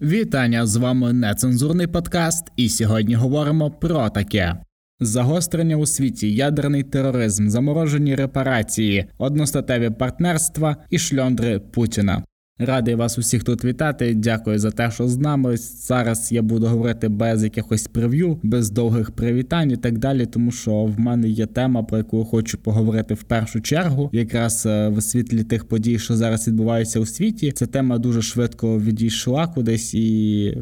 Вітання з вами нецензурний подкаст, і сьогодні говоримо про таке: загострення у світі, ядерний тероризм, заморожені репарації, одностатеві партнерства і шльондри Путіна. Радий вас усіх тут вітати. Дякую за те, що з нами. Зараз я буду говорити без якихось прев'ю, без довгих привітань і так далі, тому що в мене є тема, про яку хочу поговорити в першу чергу, якраз е, в світлі тих подій, що зараз відбуваються у світі. Ця тема дуже швидко відійшла кудись, і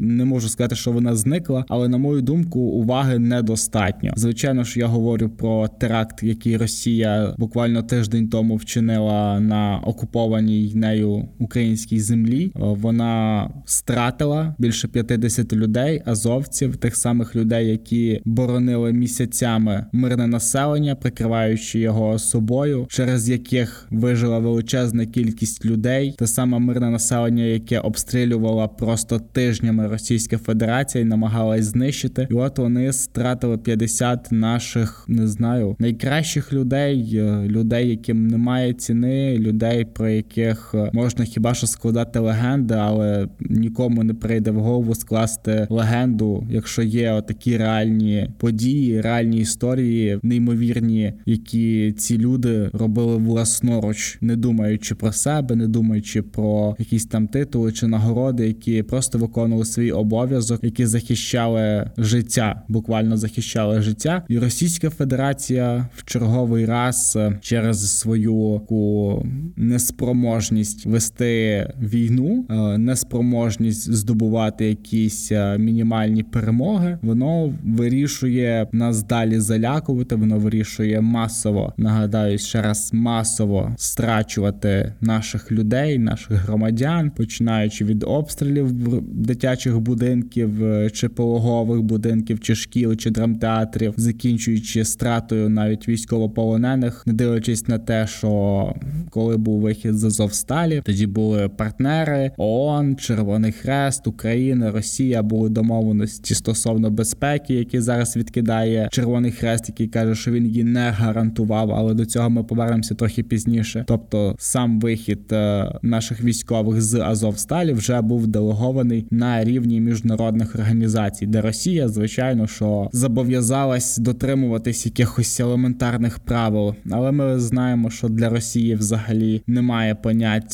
не можу сказати, що вона зникла, але на мою думку, уваги недостатньо. Звичайно ж, я говорю про теракт, який Росія буквально тиждень тому вчинила на окупованій нею українській землі. Е, вона стратила більше 50 людей, азовців, тих самих людей, які боронили місяцями мирне населення, прикриваючи його собою, через яких вижила величезна кількість людей, те саме мирне населення, яке обстрілювала просто тижнями Російська Федерація і намагалась знищити. І от вони стратили 50 наших, не знаю, найкращих людей, е, людей, яким немає ціни, людей, про яких е, можна хіба що складати легенди, але нікому не прийде в голову скласти легенду, якщо є такі реальні події, реальні історії, неймовірні, які ці люди робили власноруч, не думаючи про себе, не думаючи про якісь там титули чи нагороди, які просто виконували свій обов'язок, які захищали життя, буквально захищали життя, і Російська Федерація в черговий раз через свою таку неспроможність вести війну, е, неспроможність здобувати якісь е, мінімальні перемоги, воно вирішує нас далі залякувати. Воно вирішує масово нагадаю ще раз масово страчувати наших людей, наших громадян, починаючи від обстрілів дитячих будинків е, чи пологових будинків, чи шкіл, чи драмтеатрів, закінчуючи стратою навіть військовополонених, не дивлячись на те, що коли був вихід з Азовсталі, тоді були партнери ООН, Червоний Хрест, Україна, Росія були домовленості стосовно безпеки, які зараз відкидає Червоний Хрест, який каже, що він її не гарантував. Але до цього ми повернемося трохи пізніше. Тобто, сам вихід е, наших військових з Азовсталі вже був делегований на рівні міжнародних організацій, де Росія, звичайно, що зобов'язалась дотримуватись якихось елементарних правил, але ми знаємо, що для Росії взагалі немає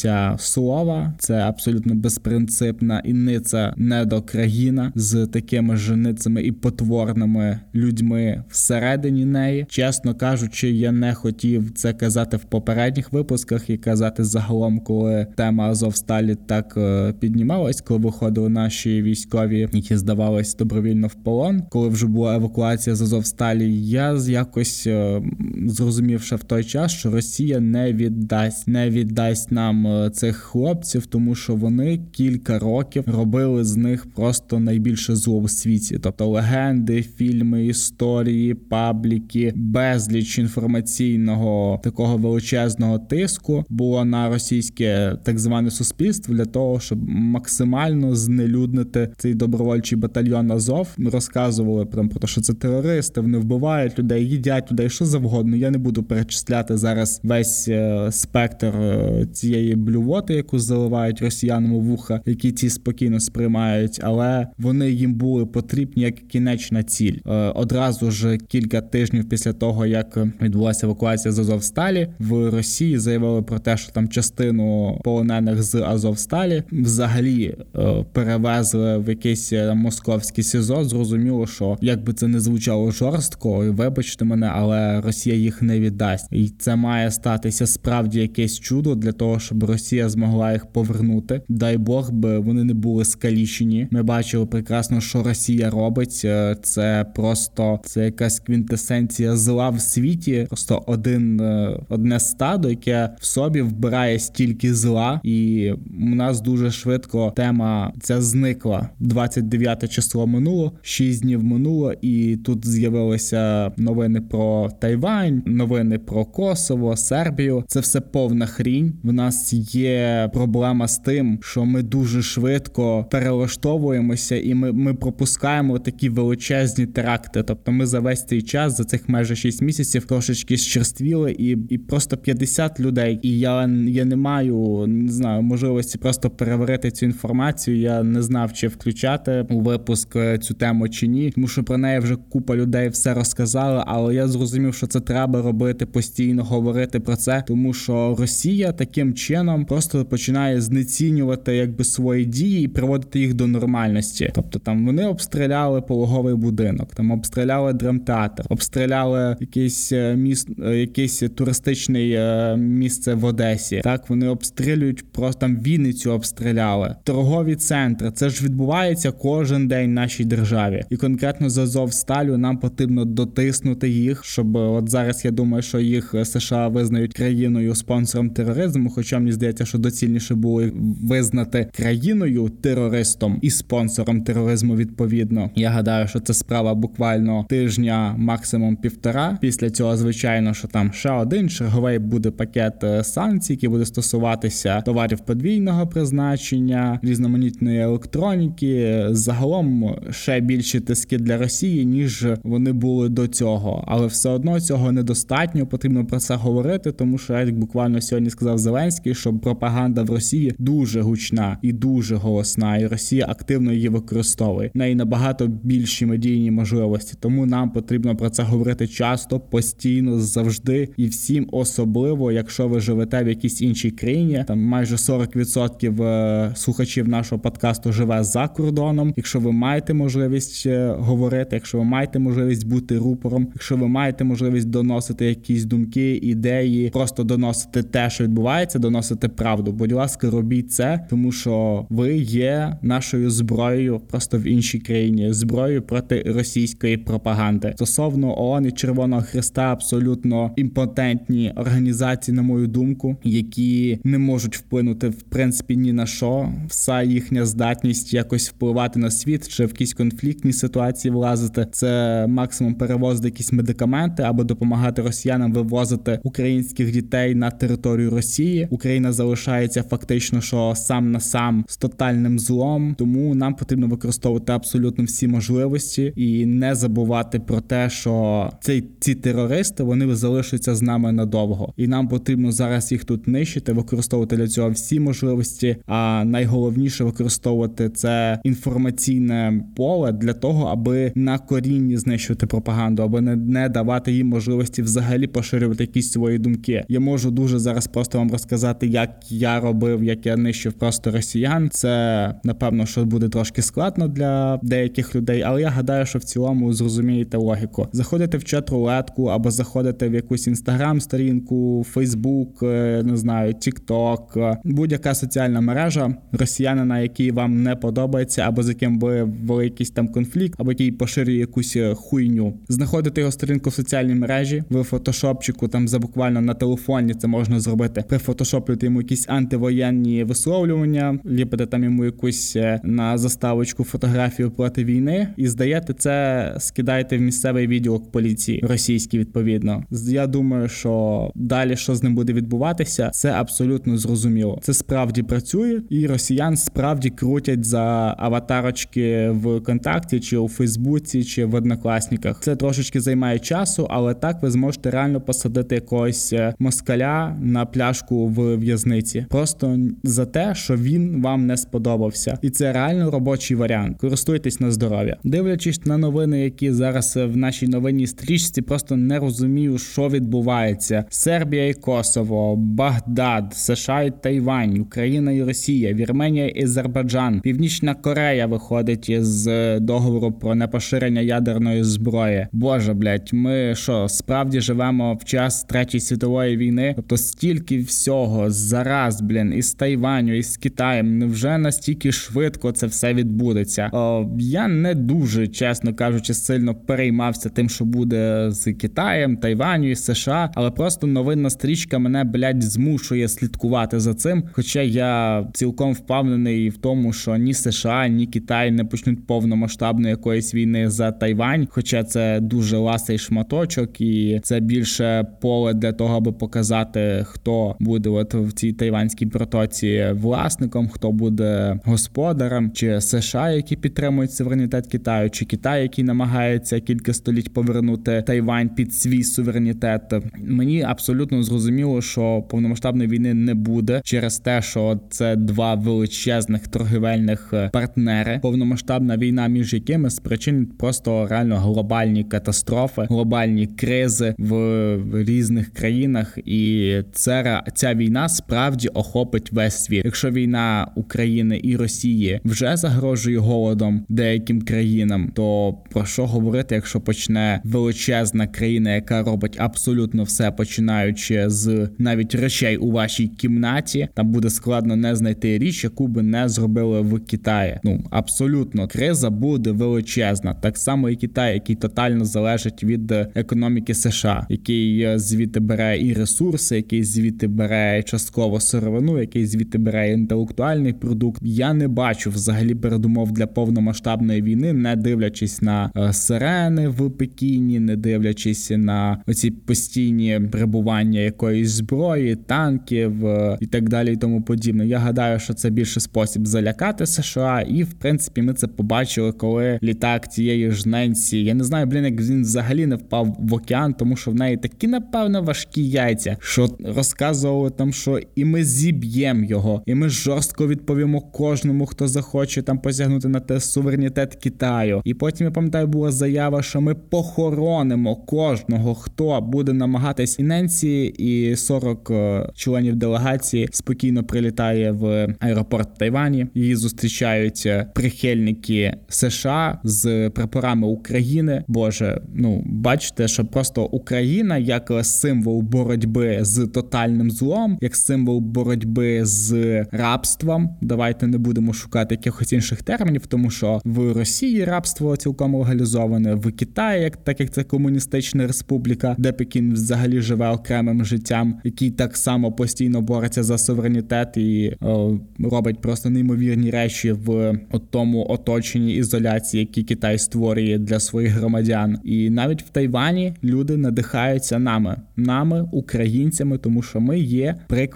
поняття слова, це абсолютно безпринципна інниця недокраїна з такими женицями і потворними людьми всередині неї. Чесно кажучи, я не хотів це казати в попередніх випусках і казати загалом, коли тема Азовсталі так е, піднімалась, коли виходили наші військові, які здавались добровільно в полон. Коли вже була евакуація з Азовсталі, я якось е, зрозумів ще в той час, що Росія не віддасть, не віддасть нам е, цих хлопців, тому що вони кілька років робили з них просто найбільше зло в світі, тобто легенди, фільми, історії, пабліки, безліч інформаційного такого величезного тиску було на російське так зване суспільство для того, щоб максимально знелюднити цей добровольчий батальйон Азов. Ми розказували там про те, що це терористи, вони вбивають людей, їдять людей, що завгодно. Я не буду перечисляти зараз весь е, спектр е, цієї блювоти, яку заливають росіянам у вуха, які ці спокійно сприймають, але вони їм були потрібні як кінечна ціль. Е, одразу ж кілька тижнів після того, як відбулася евакуація з Азовсталі, в Росії заявили про те, що там частину полонених з Азовсталі взагалі е, перевезли в якийсь е, московське СІЗО. Зрозуміло, що як би це не звучало жорстко, вибачте мене, але Росія їх не віддасть, і це має статися справді якесь чудо для того, щоб Росія змогла їх повернути. Дай Бог би вони не були скалічені. Ми бачили прекрасно, що Росія робить. Е, це просто це якась квінтесенція зла в світі. Просто один е, одне стадо, яке в собі вбирає стільки зла, і у нас дуже швидко тема ця зникла. 29 число минуло, 6 днів минуло, і тут з'явилися новини про Тайвань, новини про Косово, Сербію. Це все повна хрінь. В нас є проблема з тим, що ми дуже швидко перелаштовуємося, і ми ми пропускаємо такі величезні теракти. Тобто, ми за весь цей час, за цих майже 6 місяців, трошечки щерствіли, і і просто 50 людей. І я я не маю не знаю можливості просто переварити цю інформацію. Я не знав, чи включати у випуск е, цю тему чи ні, тому що про неї вже купа людей все розказали. Але я зрозумів, що це треба робити постійно, говорити про це, тому що Росія таким чином просто починає знецінювати якби свої дії і приводити їх до нормальності. Тобто там вони обстріляли пологовий будинок, там обстріляли драмтеатр, обстріляли якийсь е, міст, е, якийсь туристичний місце в Одесі. Так вони обстрілюють просто там Вінницю обстріляли, торгові центри. Це ж відбувається кожен день в нашій державі, і конкретно за Азовсталю нам потрібно дотиснути їх, щоб от зараз я думаю, що їх США визнають країною спонсором тероризму. Хоча мені здається, що доцільніше було визнати країною терористом і спонсором тероризму. Відповідно, я гадаю, що це справа буквально тижня, максимум півтора. Після цього, звичайно, що там ще один черговий буде пакет е, санкцій, який буде стосуватися товарів подвійного призначення, різноманітної електроніки. Загалом ще більші тиски для Росії, ніж вони були до цього, але все одно цього недостатньо. Потрібно про це говорити, тому що як буквально сьогодні сказав Зеленський, що пропаганда в Росії дуже гучна і дуже голосна, і Росія активно її використовує. В неї набагато більші медійні можливості. Тому нам потрібно про це говорити часто, постійно, завжди і всім, особливо, якщо ви живете в якійсь іншій країні, там майже 40% е, слухачів нашого подкасту живе за кордоном. Якщо ви маєте можливість е, говорити, якщо ви маєте можливість бути рупором, якщо ви маєте можливість доносити якісь думки, ідеї, просто доносити те, що відбувається, доносити правду. Будь ласка, робіть це, тому що ви є нашою зброєю просто в іншій країні, зброєю проти російської пропаганди. Стосовно ООН і Червоного Христа, абсолютно імпотентні організації, на мою думку, які не можуть вплинути в принципі ні на що. Вся їхня здатність якось впливати на світ чи в якісь конфліктні ситуації влазити. Це максимум перевозити якісь медикаменти або допомагати росіянам вивозити українських дітей на територію Росії. Україна залишається фактично, що сам на сам з тотальним злом. Тому нам потрібно використовувати абсолютно всі можливості і не забувати про те, що цей ці терористи вони залишаться з нами надовго, і нам потрібно зараз їх тут нищити, використовувати для цього всі можливості. А найголовніше використовувати це інформаційне поле для того, аби на корінні знищувати пропаганду, аби не, не давати їм можливості взагалі поширювати якісь свої думки. Я можу дуже зараз просто вам розказати, як я робив, як я нищив просто росіян. Це напевно, що буде трошки складно для деяких людей, але я гадаю, що в цілому зрозумієте логіку. Заходите в чат рулетку або заходите в якусь інстаграм-сторінку, Фейсбук, не знаю, Тікток, будь-яка соціальна мережа росіянина, який вам не подобається, або з яким ви ввели якийсь там конфлікт, або який поширює якусь е, хуйню. Знаходите його сторінку в соціальній мережі, в фотошопчику там за буквально на телефоні це можна зробити. Прифотошоплюєте йому якісь антивоєнні висловлювання, ліпите там йому якусь е, на заставочку фотографію проти війни, і здаєте це, скидаєте в місцевий відділок поліції російський відповідно. Я думаю, що далі що з ним буде відбуватися, це абсолютно зрозуміло. Це справді працює, і росіян справді крутять за аватарочки в контакті, чи у Фейсбуці, чи в однокласниках. Це трошечки займає часу, але так ви зможете реально посадити якогось е, москаля на пляшку в в'язниці, просто за те, що він вам не сподобався, і це реально робочий варіант. Користуйтесь на здоров'я, дивлячись на новини, які зараз в нашій новинній стрічці, просто не розумію, що відбувається. Сербія і Косово, Багдад, США і Тайвань, Україна і Росія, Вірменія і Азербайджан, Північна Корея виходить із договору про непоширення ядерної зброї. Боже, блять, ми що справді живемо в час третьої світової війни? Тобто стільки всього зараз, блін, із Тайваню, із Китаєм. Невже настільки швидко це все відбудеться? О, Я не дуже чесно кажучи, сильно переймався тим, що буде з Китаєм, Тайваню і США, але просто новинна стрічка мене блять змушує слідкувати за цим. Хоча я цілком впевнений в тому, що ні США, ні Китай не почнуть повномасштабної якоїсь війни за Тайвань, хоча це дуже ласий шматочок, і це більше поле для того, аби показати, хто буде от в цій тайванській протоці власником, хто буде господарем, чи США, які підтримують суверенітет Китаю, чи Китай, який намагається кілька століть повернути Тайвань під свій суверенітет. Мені абсолютно зрозуміло, що повномасштабної війни не буде через те, що це два величезних торгівельних партнери. Повномасштабна війна, між якими спричинить просто реально глобальні катастрофи, глобальні кризи в різних країнах, і це ця війна справді охопить весь світ. Якщо війна України і Росії вже загрожує голодом деяким країнам, то про що говорити, якщо почне величезна країна, яка робить абсолютно все, починаючи з навіть речей у вашій кімнаті, там буде складно не знайти річ, яку би не зробили в Китаї. Ну абсолютно криза буде величезна, так само і Китай, який тотально залежить від економіки США, який е, звідти бере і ресурси, який звідти бере частково сировину, який звідти бере інтелектуальний продукт. Я не бачу взагалі передумов для повномасштабної війни, не дивлячись на е, сирени в Пекіні, не дивлячись на оці постійні перебування якоїсь зброї, танків е, і так далі, і тому подібне. Я гадаю, що це більше спосіб залякати США, і в принципі ми це побачили, коли літак цієї ж Ненсі. Я не знаю, блін, як він взагалі не впав в океан, тому що в неї такі, напевно, важкі яйця, що розказували там, що і ми зіб'ємо його, і ми жорстко відповімо кожному, хто захоче там посягнути на те суверенітет Китаю. І потім я пам'ятаю, була заява, що ми похоронимо кожного, хто буде намагатись і Ненсі, і 40 е, членів делегації спокійно прилітає в аеропорт Тайвані. Її зустрічають е, прихильники США з прапорами України. Боже, ну бачите, що просто Україна як символ боротьби з тотальним злом, як символ боротьби з рабством. Давайте не будемо шукати якихось інших термінів, тому що в Росії рабство цілком легалізоване, в Китаї, як так як це комуністична республіка, де Пекін взагалі живе окремим життям, який так само постійно бореться за суверенітет і о, робить просто неймовірні речі в тому оточенні ізоляції, які Китай створює для своїх громадян. І навіть в Тайвані люди надихаються нами, нами, українцями, тому що ми є прикладом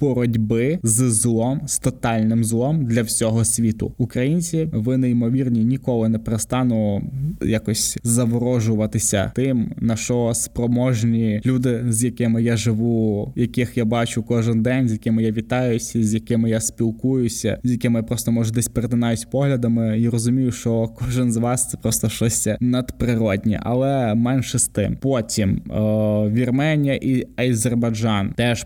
боротьби з злом, з тотальним злом для всього світу. Українці, ви неймовірні, ніколи не перестану якось заворожуватися тим, на що спроможні люди, з якими я живу, яких я бачу кожен день, з якими я вітаюся, з якими я спілкуюся, з якими я просто може десь перетинаюсь поглядами і розумію, що кожен з вас це просто щось надприроднє, але менше з тим. Потім е, Вірменія і Азербайджан теж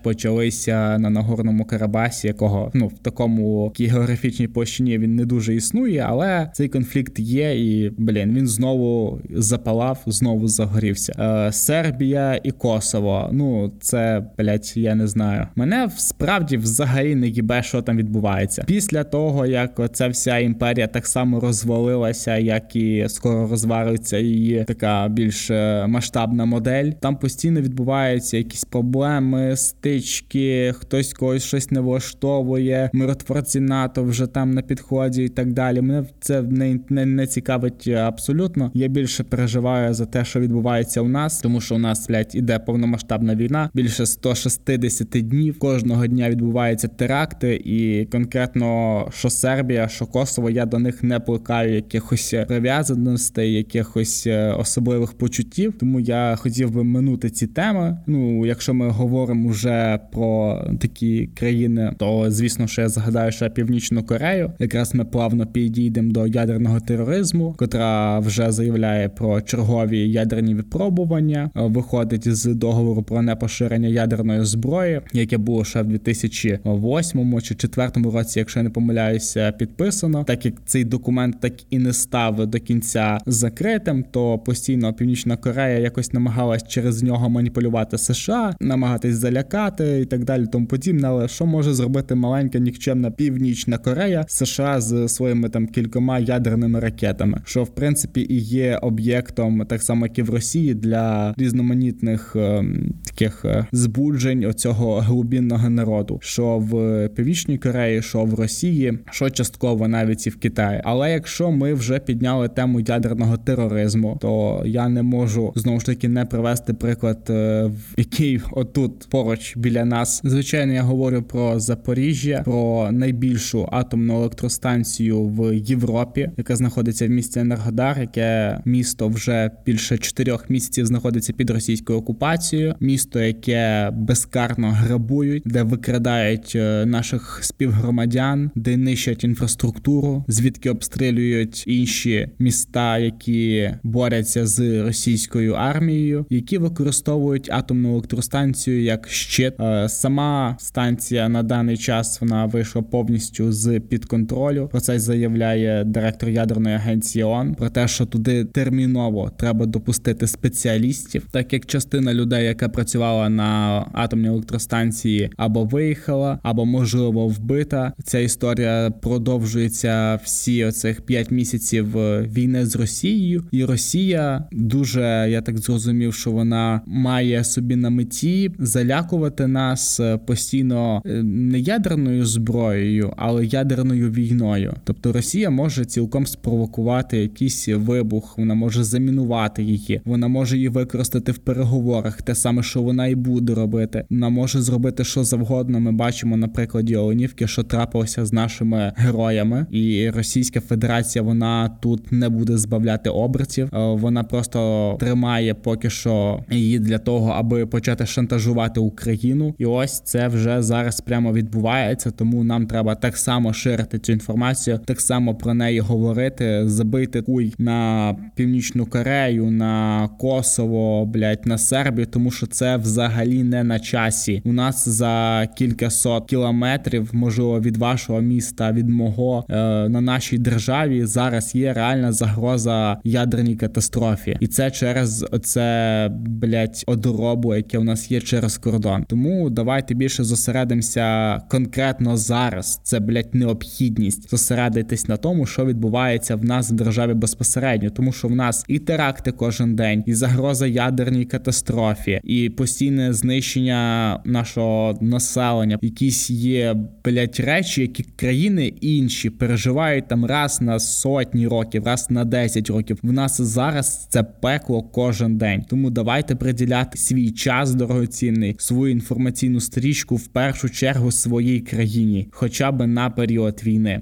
почалися на Нагорному Карабасі, якого ну в такому географічній площині він не дуже існує, але цей конфлікт є, і блін, він знову запалав, знову загорівся. Е, Сербія і Косово. Ну це блять, я не знаю. Мене справді взагалі не їбе, що там відбувається. Після того як ця вся імперія так само розвалилася, як і скоро розвариться її така більш е, масштабна модель. Там постійно відбуваються якісь проблеми, стички, хтось когось щось не влаштовує, миротворці НАТО вже там на підході і так далі. Мене це не, не, не цікавить абсолютно. Я більше переживаю за те, що відбувається у нас, тому що у нас блядь, іде повномасштабна війна. Більше 160 днів кожного дня відбуваються теракти, і конкретно що Сербія, що Косово, я до них не плекаю якихось прив'язаностей, якихось е, особливих почуттів. Тому я хотів би минути ці теми. Ну, якщо ми говоримо вже про такі країни, то звісно, що я згадаю, що Північну Корею, якраз ми плавно підійдемо до ядерного тероризму, котра вже заявляє про чергові ядерні випробування, е, виходить з договору про непоширення ядерної зброї, яке було ще в 2008 чи 2004 році, якщо я не помиляюся, підписано. Так як цей документ так і не став до кінця закритим, то постійно Північна Корея якось намагалась через нього маніпулювати США, намагатись залякати і так далі, тому подібне. Але що може зробити маленька нікчемна Північна Корея США з своїми там кількома ядерними ракетами, що в принципі і є об'єктом, так само як і в Росії, для різноманітних е, таких е, збуджень оцього глубінного народу, що в Північній Кореї, що в Росії що частково навіть і в Китаї. Але якщо ми вже підняли тему ядерного тероризму, то я не можу знову ж таки не привести приклад, е, який отут поруч біля нас. Звичайно, я говорю про Запоріжжя, про найбільшу атомну електростанцію в Європі, яка знаходиться в місті Енергодар, яке місто вже більше чотирьох місяців знаходиться під російською окупацією. Місто, яке безкарно грабують, де викрадають е, наших співгромадян, де нищать інфраструктуру, звідки обстрілюють інші міста, які борються з російською армією, які використовують атомну електростанцію як щит. Е, сама станція на даний час вона вийшла повністю з під контролю. Про це заявляє директор ядерної агенції ООН, про те, що туди терміново треба допустити спеціалістів, так як частина людей, яка працювала на атомній електростанції, або виїхала, або можливо вбита. Ця історія продовжується всі оцих п'ять місяців е, війни з Росією, і Росія дуже я так зрозумів, що вона має собі на меті залякувати нас постійно е, не ядерною зброєю, але ядерною війною. Тобто Росія може цілком спровокувати якийсь вибух, вона може замінувати її, вона може її використати в переговорах, те саме, що вона і буде робити. Вона може зробити що завгодно. Ми бачимо на прикладі Оленівки, що трапилося з нашими героями, і Російська Федерація вона тут не буде збавляти обертів. Е, вона просто тримає поки що її для того, аби почати шантажувати Україну. І ось це вже зараз прямо відбувається. Тому нам треба так само ширити цю інформацію, так само про неї говорити, забити куй на північну Корею, на Косово, блять, на Сербію, тому що це взагалі не на часі. У нас за кілька сот кілометрів, можливо, від вашого міста, від мого е, на нашій державі зараз є реальна загроза ядерній катастрофі, і це через оце блять одоробу, яке у нас є через кордон. Тому давайте більше зосередимося конкретно зараз. Це блять необхідність зосередитись на тому, що відбувається в нас в державі безпосередньо, тому що в нас і теракти кожен день, і загроза ядерній катастрофі, і постійне знищення нашого населення. Якісь є блять речі, які країни інші переживають там раз на сотні років, раз на 10 років. В нас зараз це пекло кожен день. Тому давайте приділяти свій час дорогоцінний, свою інформаційну стрічку в першу чергу своїй країні, хоча б на період війни.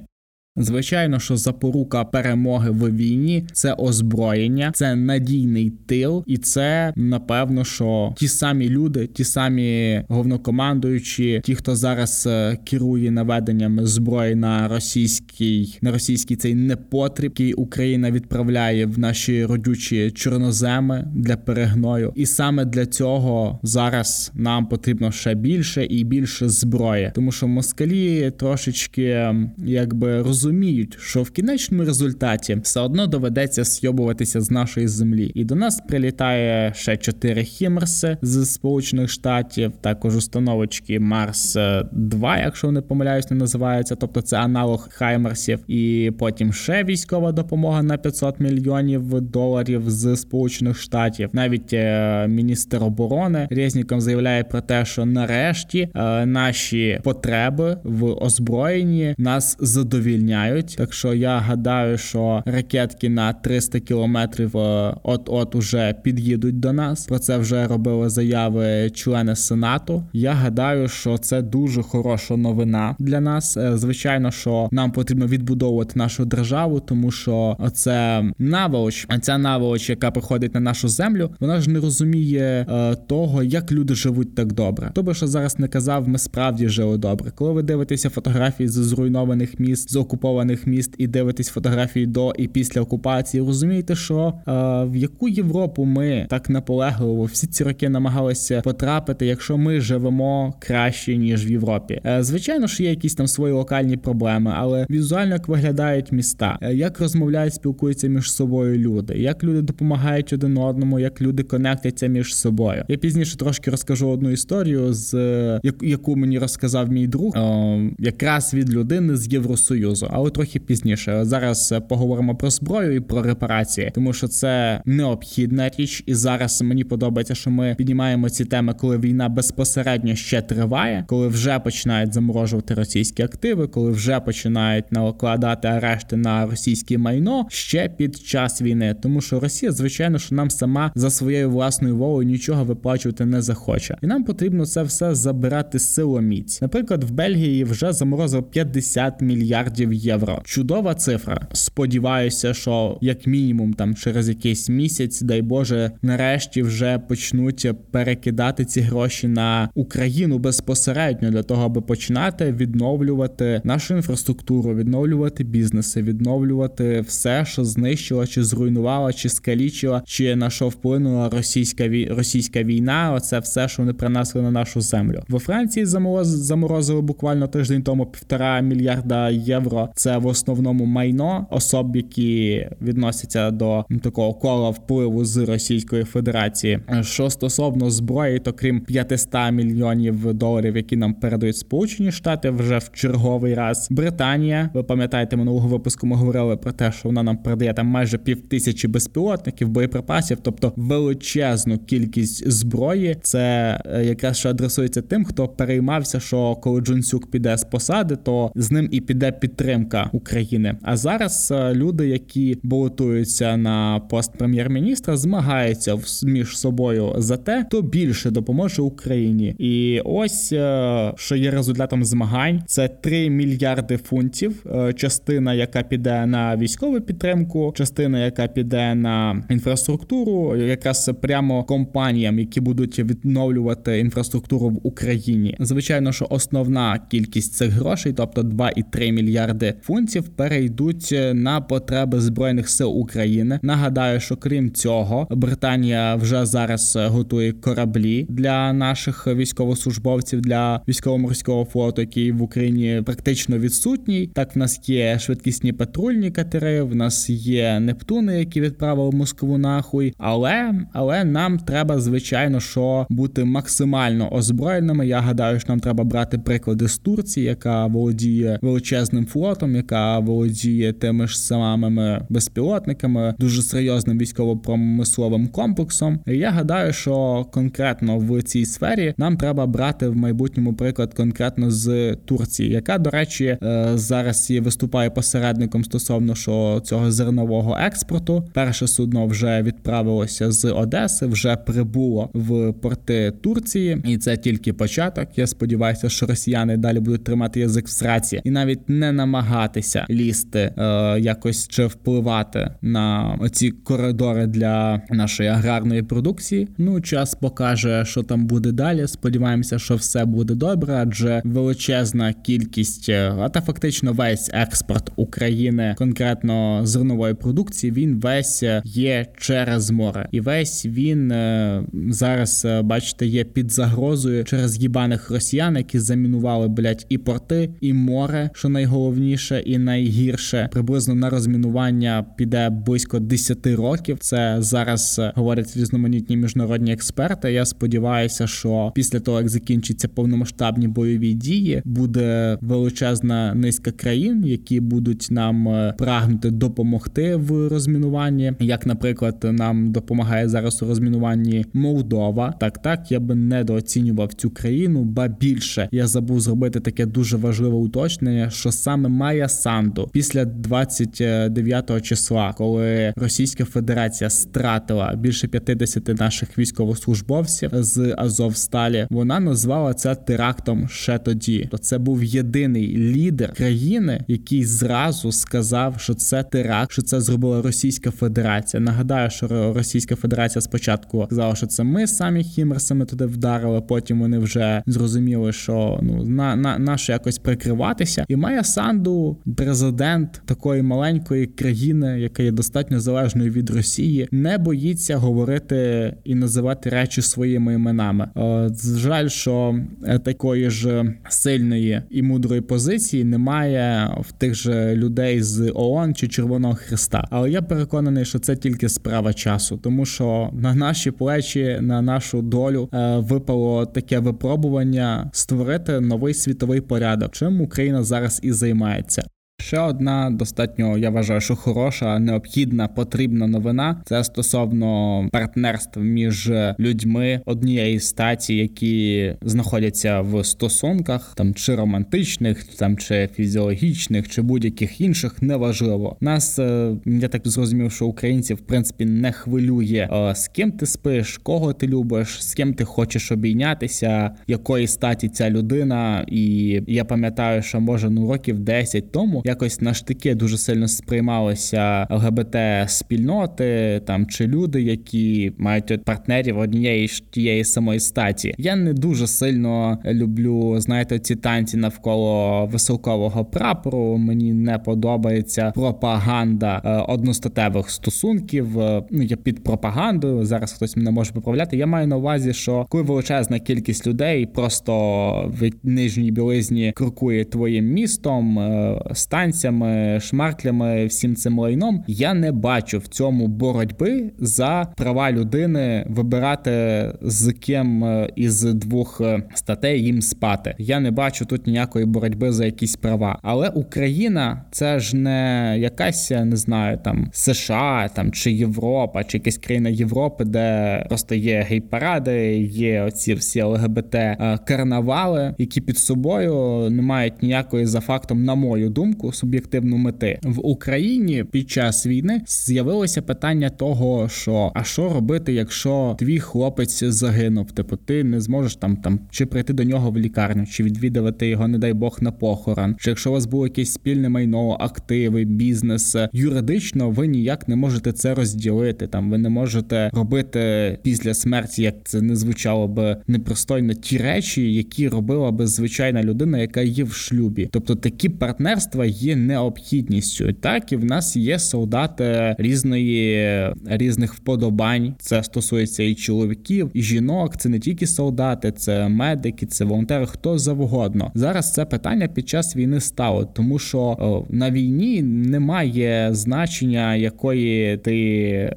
Звичайно, що запорука перемоги в війні це озброєння, це надійний тил, і це напевно, що ті самі люди, ті самі головнокомандуючі, ті, хто зараз е, керує наведенням зброї на російський на російський цей непотріб, який Україна відправляє в наші родючі чорноземи для перегною, і саме для цього зараз нам потрібно ще більше і більше зброї, тому що москалі трошечки якби розуміють, розуміють, що в кінечному результаті все одно доведеться сйобуватися з нашої землі, і до нас прилітає ще чотири хімерси з Сполучених Штатів, також установочки Марс 2 якщо не помиляюсь, не називається, тобто це аналог Хаймерсів, і потім ще військова допомога на 500 мільйонів доларів з Сполучених Штатів. Навіть е, міністр оборони Резніком заявляє про те, що нарешті е, наші потреби в озброєнні нас задовільняють міняють. Так що я гадаю, що ракетки на 300 кілометрів е, от-от уже під'їдуть до нас. Про це вже робили заяви члени сенату. Я гадаю, що це дуже хороша новина для нас. Е, звичайно, що нам потрібно відбудовувати нашу державу, тому що це наволоч, а ця наволоч, яка приходить на нашу землю, вона ж не розуміє е, того, як люди живуть так добре. Би що зараз не казав, ми справді жили добре. Коли ви дивитеся фотографії з зруйнованих міст з окупованих окупованих міст і дивитесь фотографії до і після окупації, розумієте, що е, в яку Європу ми так наполегливо всі ці роки намагалися потрапити, якщо ми живемо краще ніж в Європі. Е, звичайно, що є якісь там свої локальні проблеми, але візуально як виглядають міста, е, як розмовляють, спілкуються між собою люди, як люди допомагають один одному, як люди конектяться між собою. Я пізніше трошки розкажу одну історію, з яку мені розказав мій друг, якраз від людини з Євросоюзу але трохи пізніше. Зараз поговоримо про зброю і про репарації, тому що це необхідна річ, і зараз мені подобається, що ми піднімаємо ці теми, коли війна безпосередньо ще триває, коли вже починають заморожувати російські активи, коли вже починають накладати арешти на російське майно ще під час війни, тому що Росія, звичайно, що нам сама за своєю власною волею нічого виплачувати не захоче, і нам потрібно це все забирати силоміць. Наприклад, в Бельгії вже заморозив 50 мільярдів євро. Чудова цифра. Сподіваюся, що як мінімум там через якийсь місяць, дай Боже, нарешті вже почнуть перекидати ці гроші на Україну безпосередньо для того, аби починати відновлювати нашу інфраструктуру, відновлювати бізнеси, відновлювати все, що знищила, чи зруйнувала, чи скалічила, чи на що вплинула російська вій... російська війна. Оце все, що вони принесли на нашу землю. Во Франції замороз... заморозили буквально тиждень тому півтора мільярда євро. Це в основному майно особ, які відносяться до такого кола впливу з Російської Федерації. Що стосовно зброї, то крім 500 мільйонів доларів, які нам передають Сполучені Штати, вже в черговий раз Британія. Ви пам'ятаєте, минулого випуску ми говорили про те, що вона нам передає там майже пів тисячі безпілотників, боєприпасів, тобто величезну кількість зброї. Це е, якраз що адресується тим, хто переймався, що коли Джонсюк піде з посади, то з ним і піде підтримка України. А зараз е, люди, які балотуються на пост прем'єр-міністра, змагаються між собою за те, хто більше допоможе Україні. І ось е, що є результатом змагань: це 3 мільярди фунтів. Частина, яка піде на військову підтримку, частина, яка піде на інфраструктуру, якраз прямо компаніям, які будуть відновлювати інфраструктуру в Україні. Звичайно, що основна кількість цих грошей, тобто 2,3 мільярди фунтів, перейдуть на потреби збройних сил України. Нагадаю, що крім цього, Британія вже зараз готує кораблі для наших військовослужбовців для військово-морського флоту, який в Україні практично відсутній. Так в нас є швидкісні патрульні катери, в нас є Нептуни, які відправили Москву нахуй. Але але нам треба звичайно що бути максимально озброєними. Я гадаю, що нам треба брати приклади з Турції, яка володіє величезним флотом, яка володіє тими ж самими безпілотниками, дуже серйозним військово-промисловим комплексом. І Я гадаю, що конкретно в цій сфері нам треба брати в майбутньому приклад конкретно з Турції, яка до речі е, зараз і виступає посередником стосовно що цього зернового експорту. Перше судно вже відправилося з Одеси, вже прибуло в порти Турції, і це тільки початок. Я сподіваюся, що росіяни далі будуть тримати язик в сраці і навіть не намагатися лізти е, якось чи впливати на ці коридори для нашої аграрної продукції. Ну, час покаже, що там буде далі. Сподіваємося, що все буде добре, адже величезна кількість, е, а та фактично весь експорт України, конкретно зернової продукції, він весь е, є через море, і весь він е, зараз, бачите, є під загрозою через їбаних росіян, які замінували блять і порти, і море, що найголовніше і найгірше. Приблизно на розмінування піде близько 10 років. Це зараз говорять різноманітні міжнародні експерти. Я сподіваюся, що після того як закінчиться повномасштабні бойові дії, буде величезна низка країн, які будуть нам е, прагнути допомогти в розмінуванні. Як, наприклад, нам допомагає зараз у розмінуванні Молдова. Так, так я би недооцінював цю країну, ба більше я забув зробити таке дуже важливе уточнення, що саме Майя Санду після 29 числа, коли Російська Федерація стратила більше 50 наших військовослужбовців з Азовсталі, вона назвала це терактом ще тоді. То це був єдиний лідер країни, який зразу сказав, що це теракт, що це зробила Російська Федерація. Нагадаю, що Російська Федерація спочатку сказала, що це ми самі хімерсами туди вдарили. Потім вони вже зрозуміли, що ну на на наше якось прикриватися, і Майя Санду, президент такої маленької країни, яка є достатньо залежною від Росії, не боїться говорити і називати речі своїми іменами. Е, жаль, що е, такої ж сильної і мудрої позиції немає в тих же людей з ООН чи Червоного Христа. Але я переконаний, що це тільки справа часу, тому що на наші плечі, на нашу долю е, випало таке випробування створити новий світовий порядок, чим Україна зараз і займається. Ще одна достатньо, я вважаю, що хороша, необхідна, потрібна новина. Це стосовно партнерств між людьми однієї статі, які знаходяться в стосунках, там чи романтичних, там чи фізіологічних, чи будь-яких інших, неважливо. Нас е, я так зрозумів, що українців в принципі не хвилює е, з ким ти спиш, кого ти любиш, з ким ти хочеш обійнятися, якої статі ця людина. І я пам'ятаю, що може ну років 10 тому якось на штики дуже сильно сприймалися ЛГБТ спільноти там чи люди, які мають партнерів однієї ж тієї самої статі. Я не дуже сильно люблю, знаєте, ці танці навколо високового прапору. Мені не подобається пропаганда е, одностатевих стосунків. Е, ну я під пропагандою. Зараз хтось мене може поправляти. Я маю на увазі, що коли величезна кількість людей просто в нижній білизні крокує твоїм містом, е, станціями, шмарклями, всім цим лайном. Я не бачу в цьому боротьби за права людини вибирати з ким із двох статей їм спати. Я не бачу тут ніякої боротьби за якісь права. Але Україна це ж не якась, не знаю, там США там чи Європа, чи якась країна Європи, де просто є гей-паради, є оці всі ЛГБТ е, карнавали, які під собою не мають ніякої за фактом, на мою думку, суб'єктивну мети в Україні під час війни з'явилося питання того, що а що робити, якщо твій хлопець загинув? Типу, ти не зможеш там там чи прийти до нього в лікарню, чи відвідувати його, не дай Бог, на похорон, чи якщо у вас було якесь спільне майно, активи, бізнес, юридично ви ніяк не можете це розділити. Там ви не можете робити після смерті, як це не звучало би непристойно, ті речі, які робила би звичайна людина, яка є в шлюбі. Тобто такі партнерства є необхідністю. Так і в нас є солдати різної різних вподобань. Це стосується і чоловіків, і жінок. Це не тільки солдати, це медики, це волонтери, хто завгодно. Зараз це питання під час війни стало, тому що о, на війні немає значення якої ти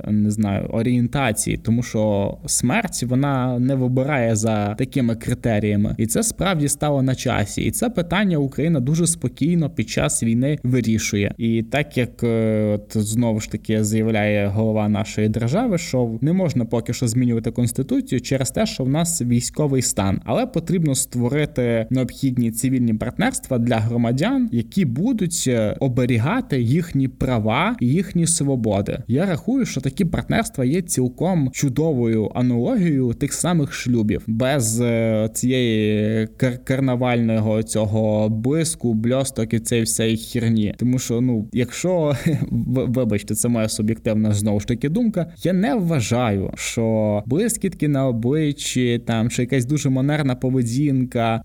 не знаю орієнтації, тому що смерть вона не вибирає за такими критеріями, і це справді стало на часі. І це питання Україна дуже спокійно під час війни вирішує. І так як е, от знову ж таки заявляє голова нашої держави, що не можна поки що змінювати конституцію через те, що в нас військовий стан, але потрібно створити необхідні цивільні партнерства для громадян, які будуть е, оберігати їхні права і їхні свободи. Я рахую, що такі партнерства є цілком чудовою аналогією тих самих шлюбів без е, цієї кар карнавального цього блиску, бльосток і цієї всієї херні. Тому що, ну, якщо вибачте, це моя суб'єктивна знову ж таки думка, я не вважаю, що блискітки на обличчі там чи якась дуже монерна поведінка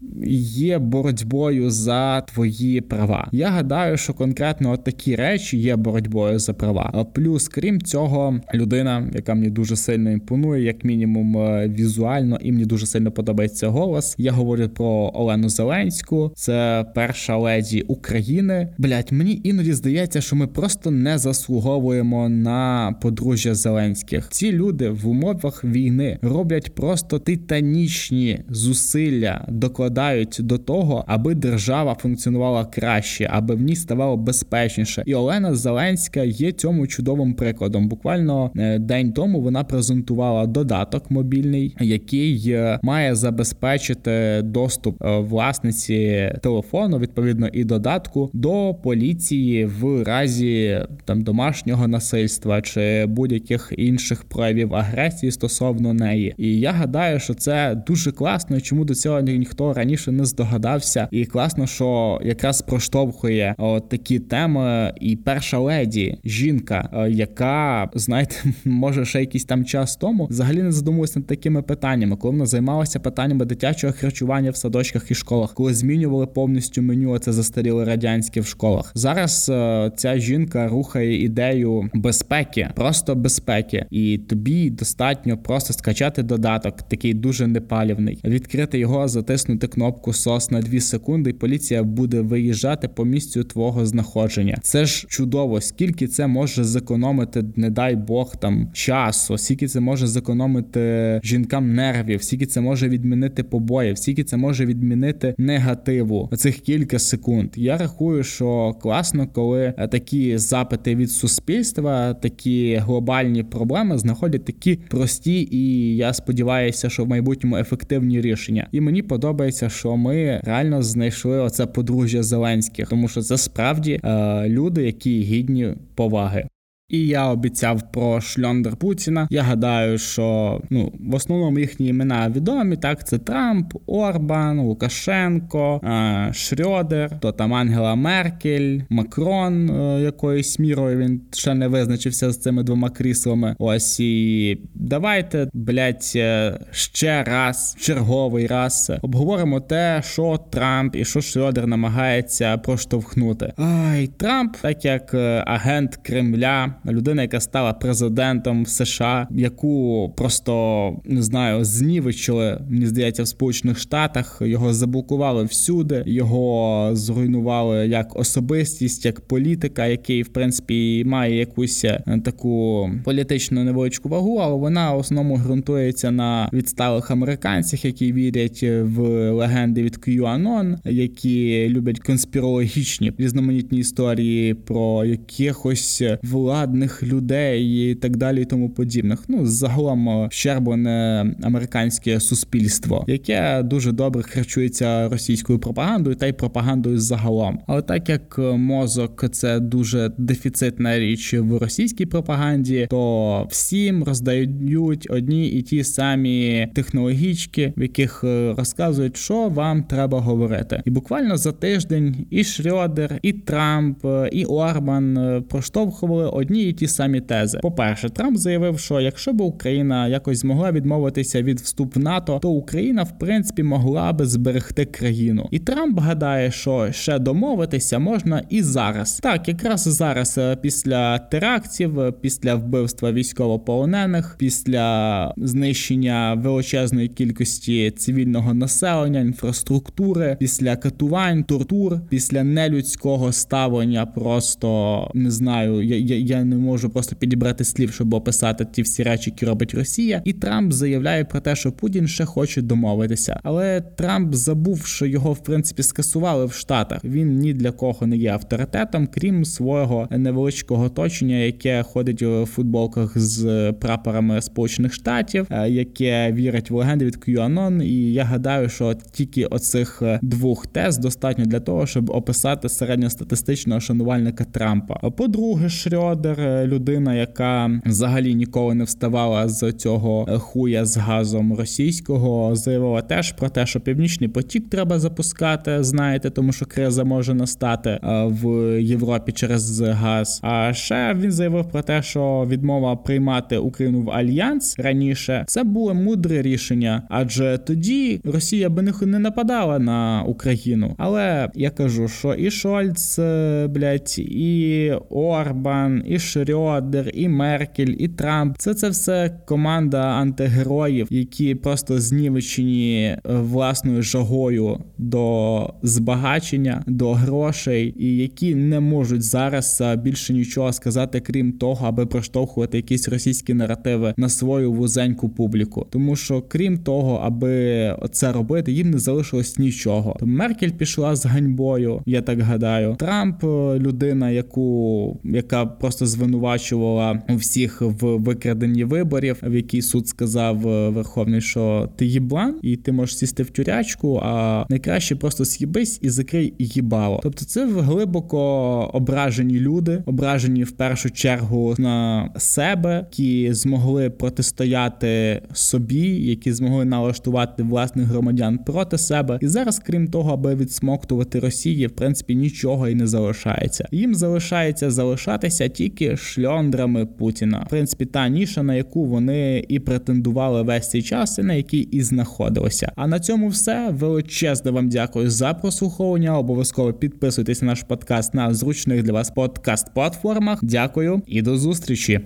є боротьбою за твої права. Я гадаю, що конкретно от такі речі є боротьбою за права. Плюс, крім цього, людина, яка мені дуже сильно імпонує, як мінімум е, візуально, і мені дуже сильно подобається голос. Я говорю про Олену Зеленську, це перша леді України. Блять, мені іноді здається, що ми просто не заслуговуємо на подружжя Зеленських. Ці люди в умовах війни роблять просто титанічні зусилля, докладають до того, аби держава функціонувала краще, аби в ній ставало безпечніше. І Олена Зеленська є цьому чудовим прикладом. Буквально е, день тому вона презентувала додаток мобільний, який е, має забезпечити доступ е, власниці телефону, відповідно і додатку до поліції в разі там домашнього насильства чи будь-яких інших проявів агресії стосовно неї. І я гадаю, що це дуже класно, чому до цього ніхто раніше не здогадався, і класно, що якраз проштовхує от такі теми, і перша леді жінка, е, яка знаєте, може ще якийсь там час тому взагалі не задумувалася над такими питаннями, коли вона займалася питаннями дитячого харчування в садочках і школах, коли змінювали повністю меню, це застаріли радянське в школах. Зараз е, ця жінка рухає ідею безпеки, просто безпеки, і тобі достатньо просто скачати додаток, такий дуже непалівний, відкрити його, затиснути кнопку сос на 2 секунди, і поліція буде виїжджати по місцю твого знаходження. Це ж чудово, скільки це може зекономити, не дай Бог там часу, скільки це може зекономити жінкам нервів, скільки це може відмінити побої, скільки це може відмінити негативу цих кілька секунд. Я рахую, що класно, коли такі запити від суспільства, такі глобальні проблеми знаходять такі прості, і я сподіваюся, що в майбутньому ефективні рішення. І мені подобається, що ми реально знайшли оце подружжя Зеленських, тому що це справді е, люди, які гідні поваги. І я обіцяв про шльондер Путіна. Я гадаю, що ну в основному їхні імена відомі. Так, це Трамп, Орбан, Лукашенко, е, Шрьодер, то там Ангела Меркель, Макрон е, якоюсь мірою він ще не визначився з цими двома кріслами. Ось і давайте, блять, е, ще раз, черговий раз обговоримо те, що Трамп і що Шрьодер намагається проштовхнути. Ай, Трамп, так як агент Кремля людина, яка стала президентом США, яку просто не знаю, знівечили, мені здається, в Сполучених Штатах. Його заблокували всюди, його зруйнували як особистість, як політика, який в принципі має якусь е, таку політичну невеличку вагу, але вона в основному ґрунтується на відсталих американцях, які вірять в легенди від QAnon, які люблять конспірологічні різноманітні історії про якихось влад владних людей і так далі, і тому подібних. Ну загалом щерблене американське суспільство, яке дуже добре харчується російською пропагандою та й пропагандою загалом. Але так як мозок це дуже дефіцитна річ в російській пропаганді, то всім роздають одні і ті самі технологічки, в яких розказують, що вам треба говорити, і буквально за тиждень і Шрьодер, і Трамп, і Орбан проштовхували одні і ті самі тези. По перше, Трамп заявив, що якщо б Україна якось змогла відмовитися від вступу в НАТО, то Україна в принципі могла би зберегти країну. І Трамп гадає, що ще домовитися можна і зараз. Так, якраз зараз, е, після терактів, е, після вбивства військовополонених, після знищення величезної кількості цивільного населення, інфраструктури, після катувань, тортур, після нелюдського ставлення, просто не знаю, я я, я не можу просто підібрати слів, щоб описати ті всі речі, які робить Росія. І Трамп заявляє про те, що Путін ще хоче домовитися. Але Трамп забув, що його в принципі скасували в Штатах. Він ні для кого не є авторитетом, крім свого невеличкого оточення, яке ходить у футболках з прапорами Сполучених Штатів, е, яке вірить в легенди від QAnon. І я гадаю, що тільки оцих е, двох тез достатньо для того, щоб описати середньостатистичного шанувальника Трампа. По-друге, Шрьодер людина, яка взагалі ніколи не вставала з цього хуя з газом російського, заявила теж про те, що північний потік треба запускати. Знаєте, тому що криза може настати е, в Європі через газ. А ще він заявив про те, що відмова приймати Україну в альянс раніше це було мудре рішення, адже тоді Росія би не нападала на Україну. Але я кажу, що і Шольц, е, блять, і Орбан, і Шрьодер, і Меркель, і Трамп. Це це все команда антигероїв, які просто знівечені е, власною жагою до збагачення, до грошей, і які не можуть зараз е, більше нічого сказати, крім того, аби проштовхувати якісь російські наративи на свою вузеньку публіку. Тому що крім того, аби це робити, їм не залишилось нічого. То Меркель пішла з ганьбою, я так гадаю. Трамп е, людина, яку яка просто звинувачувала всіх в викраденні виборів, в який суд сказав е, Верховний, що ти їблан, і ти можеш сісти в тюрячку, а найкраще просто з'їбись і закрий їбало. Тобто, це глибоко ображені люди, ображені в першу чергу на себе, які змогли протистояти собі, які змогли налаштувати власних громадян проти себе. І зараз, крім того, аби відсмоктувати Росії, в принципі нічого і не залишається. Їм залишається залишатися тільки шльондрами Путіна. В принципі, та ніша, на яку вони і претендували весь цей час, і на якій і знаходилися. А на цьому все величезне вам дякую за прослуховування. Обов'язково підписуйтесь на наш подкаст на зручних для вас подкаст-платформах. Дякую і до зустрічі.